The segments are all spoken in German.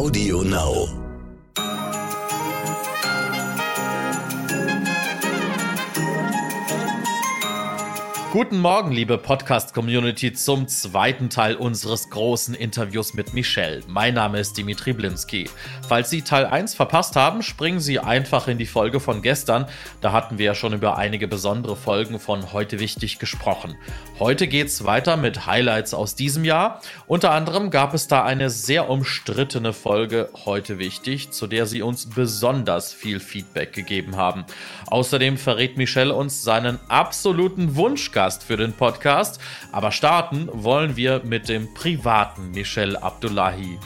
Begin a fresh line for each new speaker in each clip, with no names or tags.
Audio Now.
Guten Morgen, liebe Podcast-Community, zum zweiten Teil unseres großen Interviews mit Michelle. Mein Name ist Dimitri Blinski. Falls Sie Teil 1 verpasst haben, springen Sie einfach in die Folge von gestern. Da hatten wir ja schon über einige besondere Folgen von Heute Wichtig gesprochen. Heute geht's weiter mit Highlights aus diesem Jahr. Unter anderem gab es da eine sehr umstrittene Folge Heute Wichtig, zu der Sie uns besonders viel Feedback gegeben haben. Außerdem verrät Michelle uns seinen absoluten Wunschgast Gast für den Podcast. Aber starten wollen wir mit dem privaten Michel Abdullahi.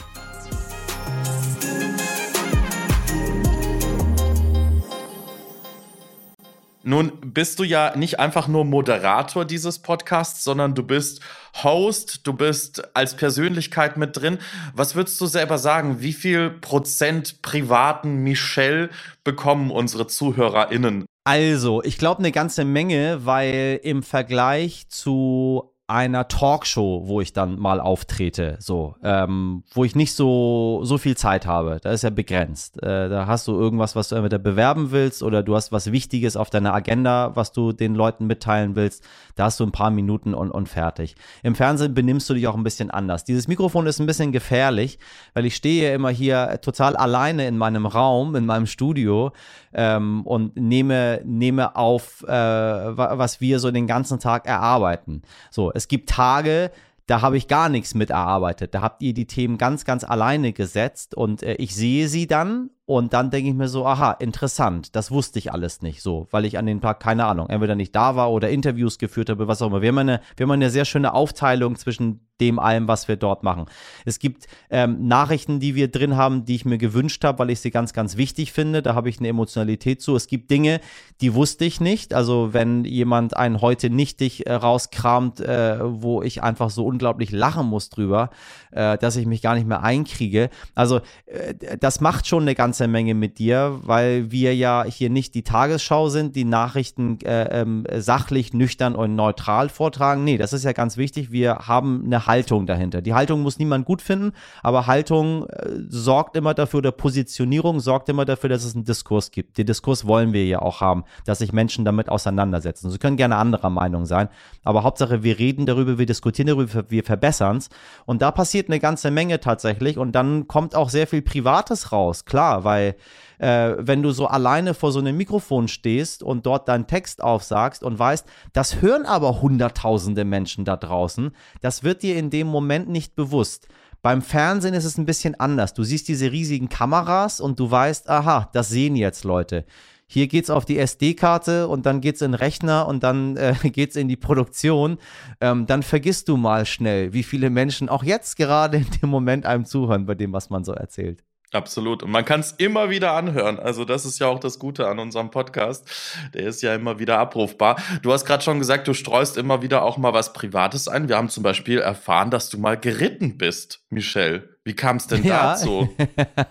Nun bist du ja nicht einfach nur Moderator dieses Podcasts, sondern du bist Host, du bist als Persönlichkeit mit drin. Was würdest du selber sagen? Wie viel Prozent privaten Michel bekommen unsere ZuhörerInnen?
Also, ich glaube eine ganze Menge, weil im Vergleich zu einer Talkshow, wo ich dann mal auftrete, so, ähm, wo ich nicht so, so viel Zeit habe. Da ist ja begrenzt. Äh, da hast du irgendwas, was du entweder bewerben willst oder du hast was Wichtiges auf deiner Agenda, was du den Leuten mitteilen willst. Da hast du ein paar Minuten und, und fertig. Im Fernsehen benimmst du dich auch ein bisschen anders. Dieses Mikrofon ist ein bisschen gefährlich, weil ich stehe immer hier total alleine in meinem Raum, in meinem Studio ähm, und nehme, nehme auf, äh, was wir so den ganzen Tag erarbeiten. So, es gibt Tage, da habe ich gar nichts mit erarbeitet. Da habt ihr die Themen ganz, ganz alleine gesetzt und äh, ich sehe sie dann und dann denke ich mir so, aha, interessant, das wusste ich alles nicht so, weil ich an dem Tag, keine Ahnung, entweder nicht da war oder Interviews geführt habe, was auch immer. Wir haben eine, wir haben eine sehr schöne Aufteilung zwischen dem allem, was wir dort machen. Es gibt ähm, Nachrichten, die wir drin haben, die ich mir gewünscht habe, weil ich sie ganz, ganz wichtig finde. Da habe ich eine Emotionalität zu. Es gibt Dinge, die wusste ich nicht. Also wenn jemand einen heute nichtig äh, rauskramt, äh, wo ich einfach so unglaublich lachen muss drüber, äh, dass ich mich gar nicht mehr einkriege. Also äh, das macht schon eine ganz ganze Menge mit dir, weil wir ja hier nicht die Tagesschau sind, die Nachrichten äh, ähm, sachlich, nüchtern und neutral vortragen. Nee, das ist ja ganz wichtig. Wir haben eine Haltung dahinter. Die Haltung muss niemand gut finden, aber Haltung äh, sorgt immer dafür, oder Positionierung sorgt immer dafür, dass es einen Diskurs gibt. Den Diskurs wollen wir ja auch haben, dass sich Menschen damit auseinandersetzen. Sie können gerne anderer Meinung sein, aber Hauptsache, wir reden darüber, wir diskutieren darüber, wir verbessern es. Und da passiert eine ganze Menge tatsächlich und dann kommt auch sehr viel Privates raus. Klar, weil äh, wenn du so alleine vor so einem Mikrofon stehst und dort deinen Text aufsagst und weißt, das hören aber hunderttausende Menschen da draußen, das wird dir in dem Moment nicht bewusst. Beim Fernsehen ist es ein bisschen anders. Du siehst diese riesigen Kameras und du weißt, aha, das sehen jetzt Leute. Hier geht es auf die SD-Karte und dann geht es in den Rechner und dann äh, es in die Produktion. Ähm, dann vergisst du mal schnell, wie viele Menschen auch jetzt gerade in dem Moment einem zuhören bei dem, was man so erzählt.
Absolut. Und man kann es immer wieder anhören. Also das ist ja auch das Gute an unserem Podcast. Der ist ja immer wieder abrufbar. Du hast gerade schon gesagt, du streust immer wieder auch mal was Privates ein. Wir haben zum Beispiel erfahren, dass du mal geritten bist, Michelle. Wie kam es denn ja. dazu?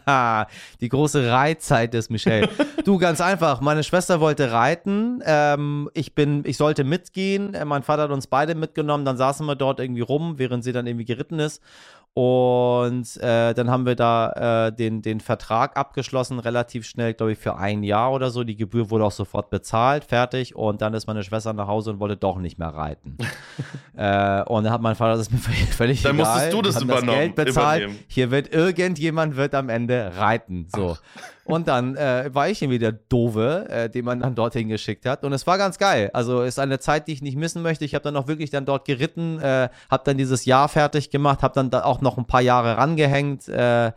Die große Reitzeit des Michelle. du, ganz einfach. Meine Schwester wollte reiten. Ähm, ich bin, ich sollte mitgehen. Mein Vater hat uns beide mitgenommen. Dann saßen wir dort irgendwie rum, während sie dann irgendwie geritten ist. Und äh, dann haben wir da äh, den, den Vertrag abgeschlossen, relativ schnell, glaube ich, für ein Jahr oder so. Die Gebühr wurde auch sofort bezahlt, fertig. Und dann ist meine Schwester nach Hause und wollte doch nicht mehr reiten. äh, und dann hat mein Vater das mir völlig
dann
egal.
Dann musstest du das übernommen. Das
Geld bezahlt. Übernehmen. Hier wird irgendjemand wird am Ende reiten. So. Ach. Und dann äh, war ich irgendwie der Dove, äh, den man dann dorthin geschickt hat. Und es war ganz geil. Also ist eine Zeit, die ich nicht missen möchte. Ich habe dann auch wirklich dann dort geritten, äh, habe dann dieses Jahr fertig gemacht, habe dann da auch noch ein paar Jahre rangehängt äh,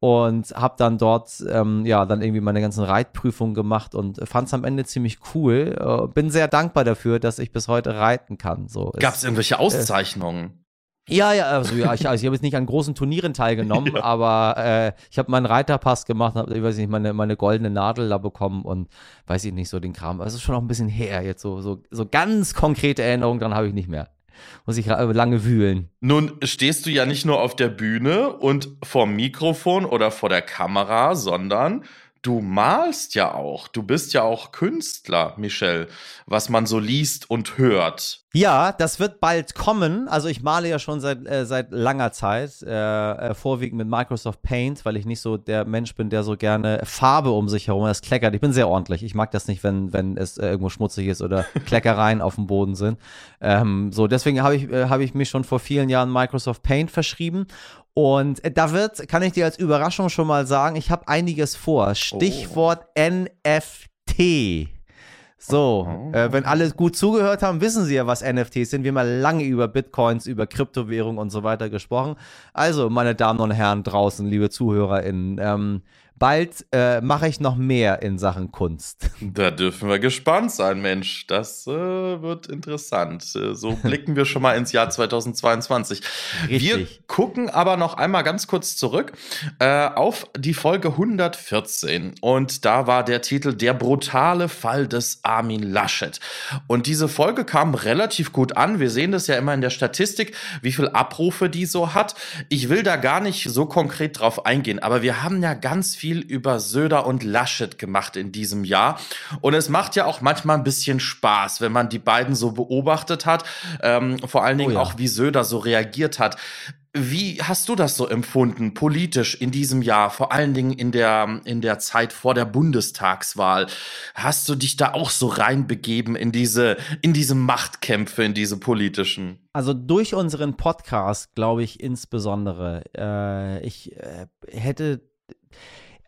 und habe dann dort ähm, ja dann irgendwie meine ganzen Reitprüfungen gemacht und fand es am Ende ziemlich cool. Äh, bin sehr dankbar dafür, dass ich bis heute reiten kann. So,
Gab es irgendwelche Auszeichnungen?
Ja, ja, also ja, ich, also ich habe jetzt nicht an großen Turnieren teilgenommen, ja. aber äh, ich habe meinen Reiterpass gemacht, habe, ich weiß nicht, meine, meine goldene Nadel da bekommen und weiß ich nicht, so den Kram. Also ist schon auch ein bisschen her jetzt, so, so, so ganz konkrete Erinnerungen dran habe ich nicht mehr. Muss ich lange wühlen.
Nun stehst du ja nicht nur auf der Bühne und vor Mikrofon oder vor der Kamera, sondern du malst ja auch. Du bist ja auch Künstler, Michel, was man so liest und hört.
Ja, das wird bald kommen. Also ich male ja schon seit, äh, seit langer Zeit, äh, äh, vorwiegend mit Microsoft Paint, weil ich nicht so der Mensch bin, der so gerne Farbe um sich herum, das kleckert. Ich bin sehr ordentlich. Ich mag das nicht, wenn, wenn es äh, irgendwo schmutzig ist oder Kleckereien auf dem Boden sind. Ähm, so, deswegen habe ich, äh, hab ich mich schon vor vielen Jahren Microsoft Paint verschrieben und äh, da wird, kann ich dir als Überraschung schon mal sagen, ich habe einiges vor. Stichwort oh. NFT. So, oh. äh, wenn alle gut zugehört haben, wissen sie ja, was NFTs sind. Wir haben mal lange über Bitcoins, über Kryptowährung und so weiter gesprochen. Also, meine Damen und Herren draußen, liebe ZuhörerInnen, ähm, bald äh, mache ich noch mehr in Sachen Kunst.
Da dürfen wir gespannt sein, Mensch. Das äh, wird interessant. Äh, so blicken wir schon mal ins Jahr 2022. Richtig. Wir gucken aber noch einmal ganz kurz zurück äh, auf die Folge 114. Und da war der Titel Der brutale Fall des Armin Laschet. Und diese Folge kam relativ gut an. Wir sehen das ja immer in der Statistik, wie viel Abrufe die so hat. Ich will da gar nicht so konkret drauf eingehen, aber wir haben ja ganz viel viel über Söder und Laschet gemacht in diesem Jahr. Und es macht ja auch manchmal ein bisschen Spaß, wenn man die beiden so beobachtet hat. Ähm, vor allen Dingen oh ja. auch, wie Söder so reagiert hat. Wie hast du das so empfunden, politisch in diesem Jahr, vor allen Dingen in der, in der Zeit vor der Bundestagswahl? Hast du dich da auch so reinbegeben in diese, in diese Machtkämpfe, in diese politischen?
Also durch unseren Podcast, glaube ich, insbesondere. Äh, ich äh, hätte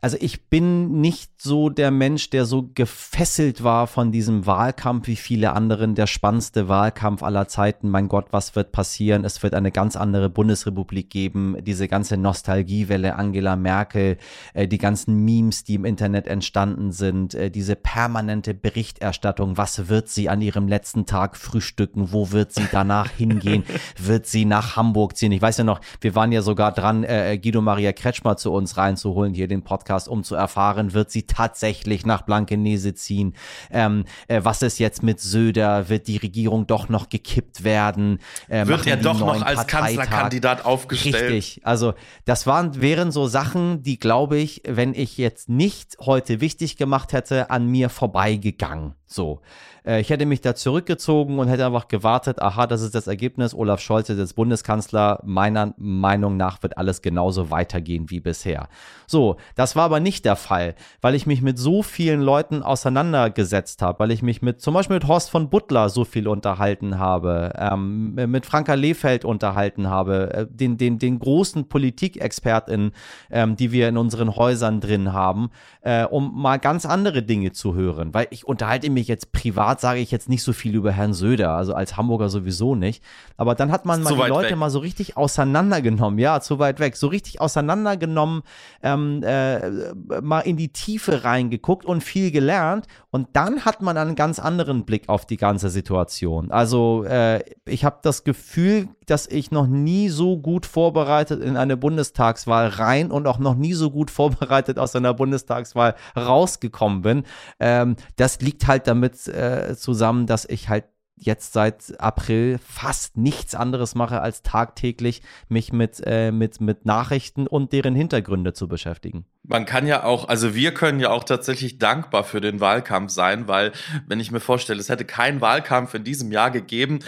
also ich bin nicht so der Mensch, der so gefesselt war von diesem Wahlkampf wie viele anderen. Der spannendste Wahlkampf aller Zeiten. Mein Gott, was wird passieren? Es wird eine ganz andere Bundesrepublik geben. Diese ganze Nostalgiewelle Angela Merkel, äh, die ganzen Memes, die im Internet entstanden sind, äh, diese permanente Berichterstattung. Was wird sie an ihrem letzten Tag frühstücken? Wo wird sie danach hingehen? wird sie nach Hamburg ziehen? Ich weiß ja noch, wir waren ja sogar dran, äh, Guido Maria Kretschmer zu uns reinzuholen, hier den Podcast Podcast, um zu erfahren, wird sie tatsächlich nach Blankenese ziehen? Ähm, äh, was ist jetzt mit Söder? Wird die Regierung doch noch gekippt werden?
Äh, wird er doch noch als Parteitag? Kanzlerkandidat aufgestellt?
Richtig. Also das waren, wären so Sachen, die, glaube ich, wenn ich jetzt nicht heute wichtig gemacht hätte, an mir vorbeigegangen. So. Äh, ich hätte mich da zurückgezogen und hätte einfach gewartet, aha, das ist das Ergebnis. Olaf Scholz ist jetzt Bundeskanzler. Meiner Meinung nach wird alles genauso weitergehen wie bisher. So, das war aber nicht der Fall, weil ich mich mit so vielen Leuten auseinandergesetzt habe, weil ich mich mit zum Beispiel mit Horst von Butler so viel unterhalten habe, ähm, mit Franka Lehfeld unterhalten habe, äh, den, den, den großen Politikexperten, ähm, die wir in unseren Häusern drin haben, äh, um mal ganz andere Dinge zu hören, weil ich unterhalte mich jetzt privat privat sage ich jetzt nicht so viel über Herrn Söder, also als Hamburger sowieso nicht. Aber dann hat man mal die Leute weg. mal so richtig auseinandergenommen, ja, zu weit weg, so richtig auseinandergenommen, ähm, äh, mal in die Tiefe reingeguckt und viel gelernt. Und dann hat man einen ganz anderen Blick auf die ganze Situation. Also äh, ich habe das Gefühl, dass ich noch nie so gut vorbereitet in eine Bundestagswahl rein und auch noch nie so gut vorbereitet aus einer Bundestagswahl rausgekommen bin. Ähm, das liegt halt damit äh, zusammen, dass ich halt jetzt seit April fast nichts anderes mache, als tagtäglich mich mit, äh, mit, mit Nachrichten und deren Hintergründe zu beschäftigen.
Man kann ja auch, also wir können ja auch tatsächlich dankbar für den Wahlkampf sein, weil wenn ich mir vorstelle, es hätte keinen Wahlkampf in diesem Jahr gegeben,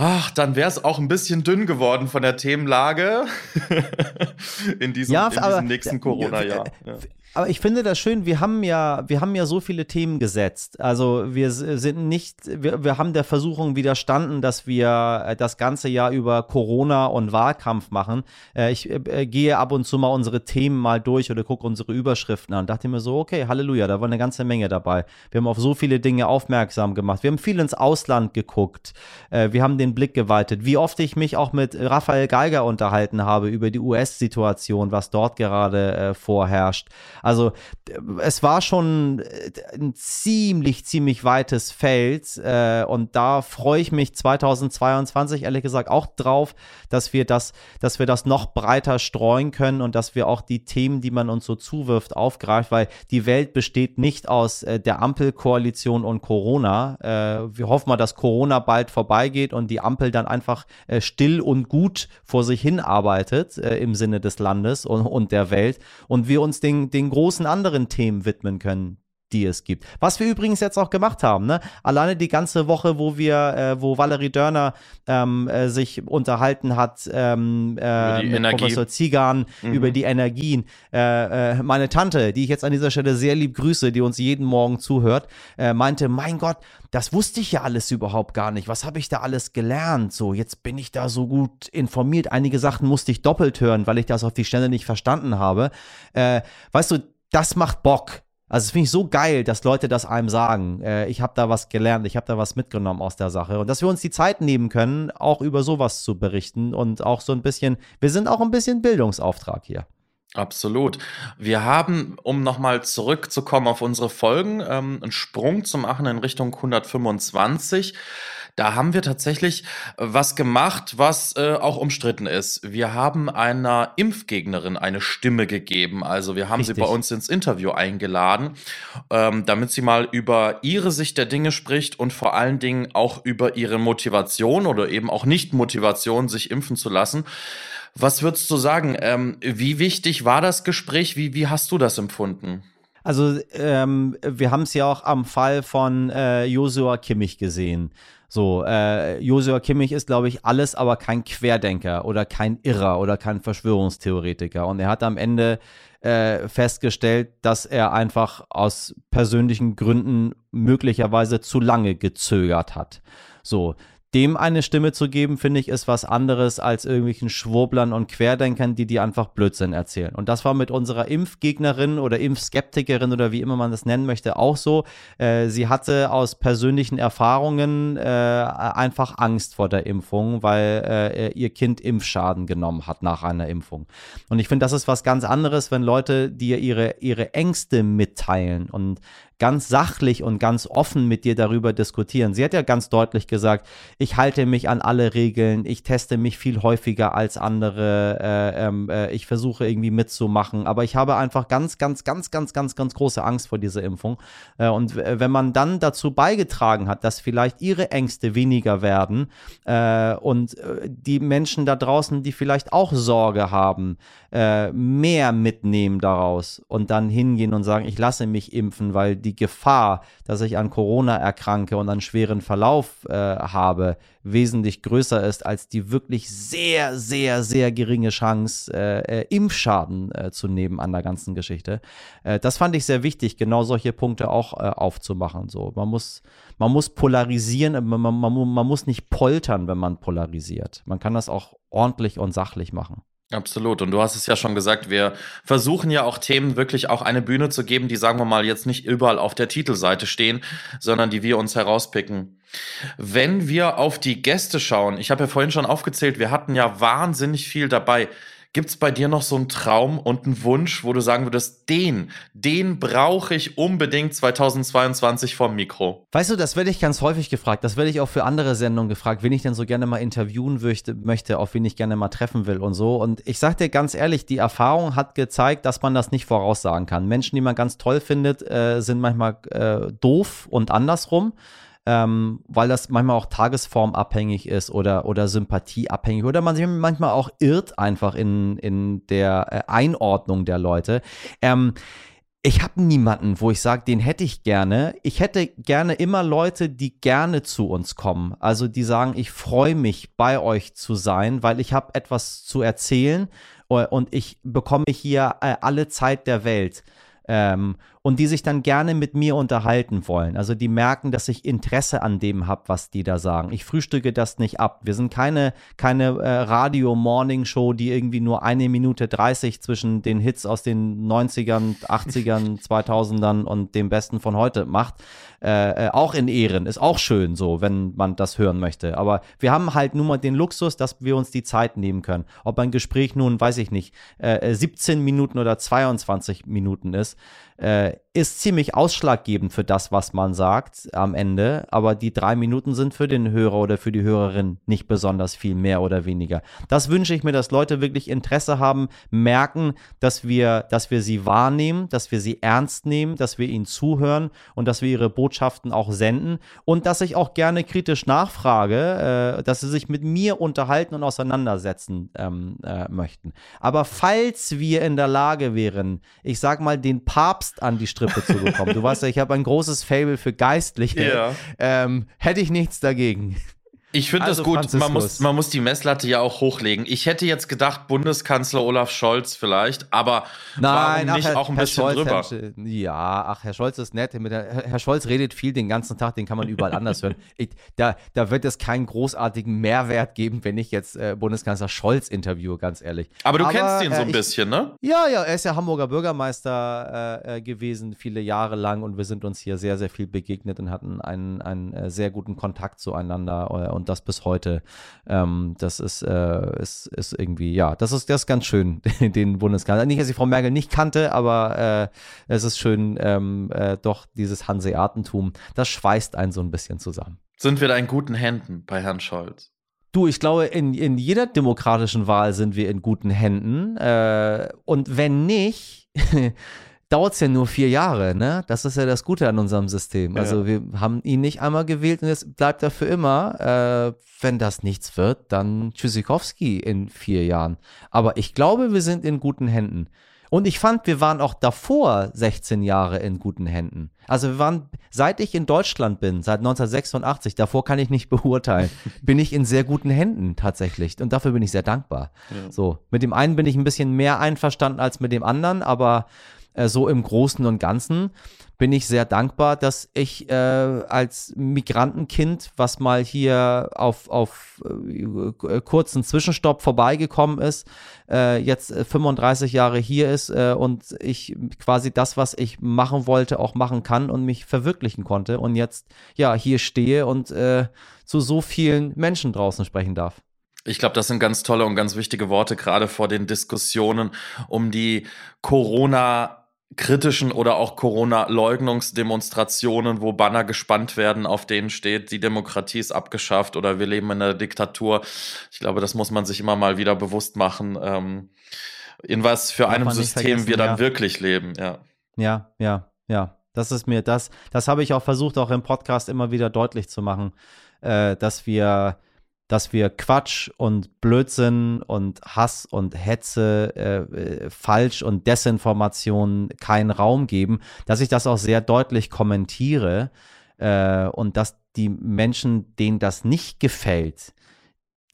ach, dann wäre es auch ein bisschen dünn geworden von der Themenlage in diesem, ja, in diesem nächsten Corona-Jahr. Ja.
Aber ich finde das schön, wir haben ja, wir haben ja so viele Themen gesetzt. Also wir sind nicht, wir, wir haben der Versuchung widerstanden, dass wir äh, das ganze Jahr über Corona und Wahlkampf machen. Äh, ich äh, gehe ab und zu mal unsere Themen mal durch oder gucke unsere Überschriften an. Dachte mir so, okay, Halleluja, da war eine ganze Menge dabei. Wir haben auf so viele Dinge aufmerksam gemacht. Wir haben viel ins Ausland geguckt. wir haben den Blick geweitet. Wie oft ich mich auch mit Raphael Geiger unterhalten habe über die US-Situation, was dort gerade vorherrscht. Also es war schon äh, ein ziemlich, ziemlich weites Feld äh, und da freue ich mich 2022 ehrlich gesagt auch drauf, dass wir das, dass wir das noch breiter streuen können und dass wir auch die Themen, die man uns so zuwirft, aufgreifen, weil die Welt besteht nicht aus äh, der Ampelkoalition und Corona. Äh, wir hoffen mal, dass Corona bald vorbeigeht und die Ampel dann einfach äh, still und gut vor sich hin arbeitet äh, im Sinne des Landes und, und der Welt und wir uns den, den den großen anderen Themen widmen können, die es gibt. Was wir übrigens jetzt auch gemacht haben, ne? Alleine die ganze Woche, wo wir, äh, wo Valerie Dörner ähm, äh, sich unterhalten hat ähm, äh, mit Energie. Professor Ziegan mhm. über die Energien. Äh, äh, meine Tante, die ich jetzt an dieser Stelle sehr lieb grüße, die uns jeden Morgen zuhört, äh, meinte, mein Gott, das wusste ich ja alles überhaupt gar nicht. Was habe ich da alles gelernt? So, jetzt bin ich da so gut informiert. Einige Sachen musste ich doppelt hören, weil ich das auf die Stelle nicht verstanden habe. weißt du, das macht Bock also es finde ich so geil, dass Leute das einem sagen. Äh, ich habe da was gelernt, ich habe da was mitgenommen aus der Sache. Und dass wir uns die Zeit nehmen können, auch über sowas zu berichten und auch so ein bisschen, wir sind auch ein bisschen Bildungsauftrag hier.
Absolut. Wir haben, um nochmal zurückzukommen auf unsere Folgen, ähm, einen Sprung zu machen in Richtung 125. Da haben wir tatsächlich äh, was gemacht, was äh, auch umstritten ist. Wir haben einer Impfgegnerin eine Stimme gegeben. Also wir haben Richtig. sie bei uns ins Interview eingeladen, ähm, damit sie mal über ihre Sicht der Dinge spricht und vor allen Dingen auch über ihre Motivation oder eben auch Nicht-Motivation, sich impfen zu lassen. Was würdest du sagen? Ähm, wie wichtig war das Gespräch? Wie, wie hast du das empfunden?
Also ähm, wir haben es ja auch am Fall von äh, Josua Kimmich gesehen. So, äh, Josua Kimmich ist, glaube ich, alles, aber kein Querdenker oder kein Irrer oder kein Verschwörungstheoretiker. Und er hat am Ende äh, festgestellt, dass er einfach aus persönlichen Gründen möglicherweise zu lange gezögert hat. So, dem eine Stimme zu geben, finde ich, ist was anderes als irgendwelchen Schwurblern und Querdenkern, die dir einfach Blödsinn erzählen. Und das war mit unserer Impfgegnerin oder Impfskeptikerin oder wie immer man das nennen möchte auch so. Äh, sie hatte aus persönlichen Erfahrungen äh, einfach Angst vor der Impfung, weil äh, ihr Kind Impfschaden genommen hat nach einer Impfung. Und ich finde, das ist was ganz anderes, wenn Leute dir ihre, ihre Ängste mitteilen und ganz sachlich und ganz offen mit dir darüber diskutieren. Sie hat ja ganz deutlich gesagt, ich halte mich an alle Regeln, ich teste mich viel häufiger als andere, äh, ähm, äh, ich versuche irgendwie mitzumachen, aber ich habe einfach ganz, ganz, ganz, ganz, ganz, ganz große Angst vor dieser Impfung. Äh, und wenn man dann dazu beigetragen hat, dass vielleicht ihre Ängste weniger werden äh, und äh, die Menschen da draußen, die vielleicht auch Sorge haben, äh, mehr mitnehmen daraus und dann hingehen und sagen, ich lasse mich impfen, weil die Gefahr, dass ich an Corona erkranke und einen schweren Verlauf äh, habe, wesentlich größer ist als die wirklich sehr, sehr, sehr geringe Chance, äh, äh Impfschaden äh, zu nehmen an der ganzen Geschichte. Äh, das fand ich sehr wichtig, genau solche Punkte auch aufzumachen. So, man muss, man muss polarisieren, man, man, man muss nicht poltern, wenn man polarisiert. Man kann das auch ordentlich und sachlich machen.
Absolut. Und du hast es ja schon gesagt, wir versuchen ja auch Themen wirklich auch eine Bühne zu geben, die, sagen wir mal, jetzt nicht überall auf der Titelseite stehen, sondern die wir uns herauspicken. Wenn wir auf die Gäste schauen, ich habe ja vorhin schon aufgezählt, wir hatten ja wahnsinnig viel dabei. Gibt es bei dir noch so einen Traum und einen Wunsch, wo du sagen würdest, den, den brauche ich unbedingt 2022 vom Mikro?
Weißt du, das werde ich ganz häufig gefragt. Das werde ich auch für andere Sendungen gefragt, wen ich denn so gerne mal interviewen möchte, auf wen ich gerne mal treffen will und so. Und ich sage dir ganz ehrlich, die Erfahrung hat gezeigt, dass man das nicht voraussagen kann. Menschen, die man ganz toll findet, äh, sind manchmal äh, doof und andersrum ähm, weil das manchmal auch tagesformabhängig ist oder, oder sympathieabhängig oder man sich manchmal auch irrt einfach in, in der äh, Einordnung der Leute. Ähm, ich habe niemanden, wo ich sage, den hätte ich gerne. Ich hätte gerne immer Leute, die gerne zu uns kommen. Also die sagen, ich freue mich, bei euch zu sein, weil ich habe etwas zu erzählen äh, und ich bekomme hier äh, alle Zeit der Welt. Ähm, und die sich dann gerne mit mir unterhalten wollen. Also die merken, dass ich Interesse an dem habe, was die da sagen. Ich frühstücke das nicht ab. Wir sind keine, keine äh, Radio-Morning-Show, die irgendwie nur eine Minute 30 zwischen den Hits aus den 90ern, 80ern, 2000ern und dem Besten von heute macht. Äh, äh, auch in Ehren. Ist auch schön so, wenn man das hören möchte. Aber wir haben halt nun mal den Luxus, dass wir uns die Zeit nehmen können. Ob ein Gespräch nun, weiß ich nicht, äh, 17 Minuten oder 22 Minuten ist. Äh, ist ziemlich ausschlaggebend für das, was man sagt am Ende. Aber die drei Minuten sind für den Hörer oder für die Hörerin nicht besonders viel mehr oder weniger. Das wünsche ich mir, dass Leute wirklich Interesse haben, merken, dass wir, dass wir sie wahrnehmen, dass wir sie ernst nehmen, dass wir ihnen zuhören und dass wir ihre Botschaften auch senden und dass ich auch gerne kritisch nachfrage, äh, dass sie sich mit mir unterhalten und auseinandersetzen ähm, äh, möchten. Aber falls wir in der Lage wären, ich sag mal, den Papst an die Strippe zu bekommen. Du weißt ja, ich habe ein großes Fable für Geistliche. Ja. Ähm, hätte ich nichts dagegen.
Ich finde also das gut. Man muss, man muss die Messlatte ja auch hochlegen. Ich hätte jetzt gedacht, Bundeskanzler Olaf Scholz vielleicht, aber
Nein, warum nicht
Herr, auch ein Herr bisschen
Scholz,
drüber?
Herr, ja, ach, Herr Scholz ist nett. Herr, Scholz redet viel den ganzen Tag, den kann man überall anders hören. Ich, da, da wird es keinen großartigen Mehrwert geben, wenn ich jetzt äh, Bundeskanzler Scholz interviewe, ganz ehrlich.
Aber du
aber,
kennst ihn so ein
äh,
bisschen, ne?
Ja, ja, er ist ja Hamburger Bürgermeister äh, äh, gewesen, viele Jahre lang und wir sind uns hier sehr, sehr viel begegnet und hatten einen, einen äh, sehr guten Kontakt zueinander äh, und das bis heute. Ähm, das ist, äh, ist, ist irgendwie, ja, das ist, das ist ganz schön, den Bundeskanzler. Nicht, dass ich Frau Merkel nicht kannte, aber äh, es ist schön, ähm, äh, doch dieses Hanseatentum, das schweißt einen so ein bisschen zusammen.
Sind wir da in guten Händen bei Herrn Scholz?
Du, ich glaube, in, in jeder demokratischen Wahl sind wir in guten Händen. Äh, und wenn nicht, dauert es ja nur vier Jahre, ne? Das ist ja das Gute an unserem System. Ja. Also wir haben ihn nicht einmal gewählt und jetzt bleibt er für immer. Äh, wenn das nichts wird, dann Tschüssikowski in vier Jahren. Aber ich glaube, wir sind in guten Händen. Und ich fand, wir waren auch davor 16 Jahre in guten Händen. Also wir waren, seit ich in Deutschland bin, seit 1986, davor kann ich nicht beurteilen, bin ich in sehr guten Händen tatsächlich. Und dafür bin ich sehr dankbar. Ja. So, mit dem einen bin ich ein bisschen mehr einverstanden als mit dem anderen, aber äh, so im Großen und Ganzen bin ich sehr dankbar, dass ich äh, als Migrantenkind, was mal hier auf, auf äh, kurzen Zwischenstopp vorbeigekommen ist, äh, jetzt 35 Jahre hier ist äh, und ich quasi das, was ich machen wollte, auch machen kann und mich verwirklichen konnte und jetzt ja hier stehe und äh, zu so vielen Menschen draußen sprechen darf.
Ich glaube, das sind ganz tolle und ganz wichtige Worte, gerade vor den Diskussionen um die Corona- kritischen oder auch Corona-Leugnungsdemonstrationen, wo Banner gespannt werden, auf denen steht, die Demokratie ist abgeschafft oder wir leben in einer Diktatur. Ich glaube, das muss man sich immer mal wieder bewusst machen, ähm, in was für einem System wir dann ja. wirklich leben. Ja,
ja, ja. ja. Das ist mir das, das habe ich auch versucht, auch im Podcast immer wieder deutlich zu machen, äh, dass wir dass wir Quatsch und Blödsinn und Hass und Hetze, äh, äh, Falsch und Desinformation keinen Raum geben, dass ich das auch sehr deutlich kommentiere äh, und dass die Menschen, denen das nicht gefällt,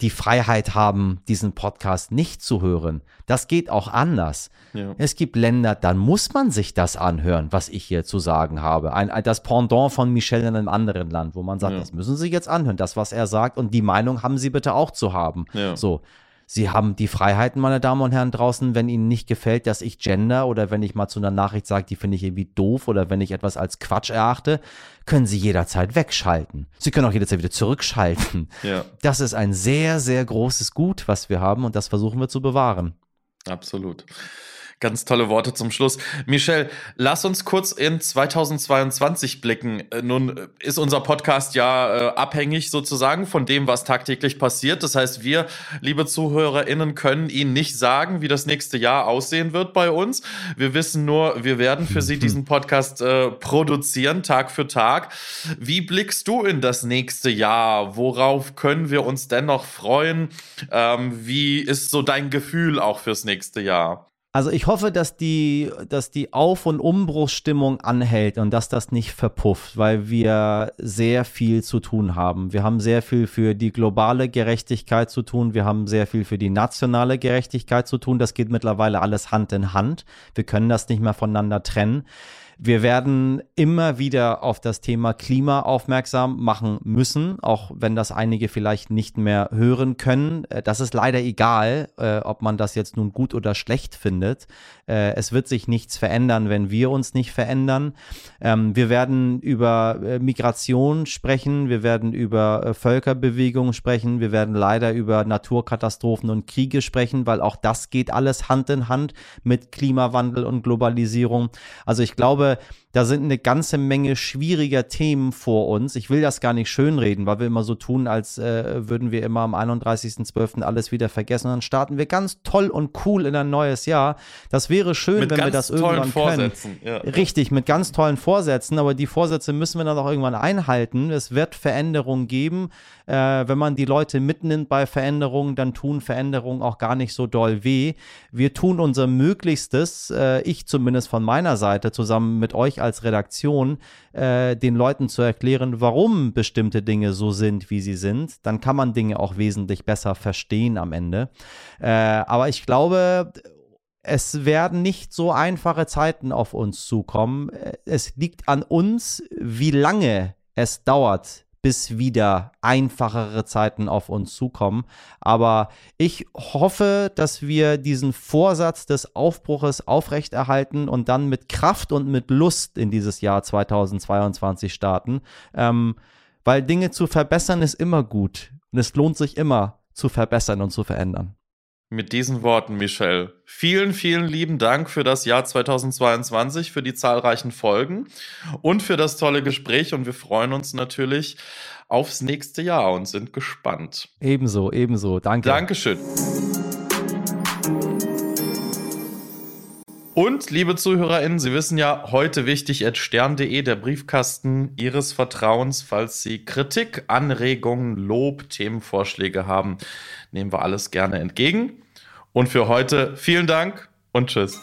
die Freiheit haben, diesen Podcast nicht zu hören. Das geht auch anders. Ja. Es gibt Länder, dann muss man sich das anhören, was ich hier zu sagen habe. Ein, ein das Pendant von Michel in einem anderen Land, wo man sagt, ja. das müssen Sie jetzt anhören, das, was er sagt, und die Meinung haben Sie bitte auch zu haben. Ja. So. Sie haben die Freiheiten, meine Damen und Herren, draußen, wenn Ihnen nicht gefällt, dass ich gender oder wenn ich mal zu einer Nachricht sage, die finde ich irgendwie doof oder wenn ich etwas als Quatsch erachte, können Sie jederzeit wegschalten. Sie können auch jederzeit wieder zurückschalten. Ja. Das ist ein sehr, sehr großes Gut, was wir haben und das versuchen wir zu bewahren.
Absolut. Ganz tolle Worte zum Schluss. Michel, lass uns kurz in 2022 blicken. Äh, nun äh, ist unser Podcast ja äh, abhängig sozusagen von dem, was tagtäglich passiert. Das heißt, wir, liebe ZuhörerInnen, können Ihnen nicht sagen, wie das nächste Jahr aussehen wird bei uns. Wir wissen nur, wir werden für Sie diesen Podcast äh, produzieren, Tag für Tag. Wie blickst du in das nächste Jahr? Worauf können wir uns dennoch freuen? Ähm, wie ist so dein Gefühl auch fürs nächste Jahr?
Also ich hoffe, dass die, dass die Auf- und Umbruchsstimmung anhält und dass das nicht verpufft, weil wir sehr viel zu tun haben. Wir haben sehr viel für die globale Gerechtigkeit zu tun. Wir haben sehr viel für die nationale Gerechtigkeit zu tun. Das geht mittlerweile alles Hand in Hand. Wir können das nicht mehr voneinander trennen. Wir werden immer wieder auf das Thema Klima aufmerksam machen müssen, auch wenn das einige vielleicht nicht mehr hören können. Äh, das ist leider egal, äh, ob man das jetzt nun gut oder schlecht findet. Äh, es wird sich nichts verändern, wenn wir uns nicht verändern. Ähm, wir werden über Migration sprechen, wir werden über Völkerbewegungen sprechen, wir werden leider über Naturkatastrophen und Kriege sprechen, weil auch das geht alles Hand in Hand mit Klimawandel und Globalisierung. Also ich glaube, glaube, Da sind eine ganze Menge schwieriger Themen vor uns. Ich will das gar nicht schönreden, weil wir immer so tun, als äh, würden wir immer am 31.12. alles wieder vergessen. Und dann starten wir ganz toll und cool in ein neues Jahr. Das wäre schön, mit wenn wir das irgendwann können. Ja. Richtig, mit ganz tollen Vorsätzen, aber die Vorsätze müssen wir dann auch irgendwann einhalten. Es wird Veränderungen geben. Äh, wenn man die Leute mitnimmt bei Veränderungen, dann tun Veränderungen auch gar nicht so doll weh. Wir tun unser Möglichstes, äh, ich zumindest von meiner Seite, zusammen mit euch als Redaktion, äh, den Leuten zu erklären, warum bestimmte Dinge so sind, wie sie sind. Dann kann man Dinge auch wesentlich besser verstehen am Ende. Äh, aber ich glaube, es werden nicht so einfache Zeiten auf uns zukommen. Es liegt an uns, wie lange es dauert, bis wieder einfachere Zeiten auf uns zukommen. Aber ich hoffe, dass wir diesen Vorsatz des Aufbruches aufrechterhalten und dann mit Kraft und mit Lust in dieses Jahr 2022 starten. Ähm, weil Dinge zu verbessern ist immer gut. Und es lohnt sich immer zu verbessern und zu verändern.
Mit diesen Worten, Michelle, vielen, vielen lieben Dank für das Jahr 2022, für die zahlreichen Folgen und für das tolle Gespräch. Und wir freuen uns natürlich aufs nächste Jahr und sind gespannt.
Ebenso, ebenso. Danke.
Dankeschön. Und, liebe ZuhörerInnen, Sie wissen ja, heute wichtig at stern.de, der Briefkasten Ihres Vertrauens. Falls Sie Kritik, Anregungen, Lob, Themenvorschläge haben, nehmen wir alles gerne entgegen. Und für heute vielen Dank und tschüss.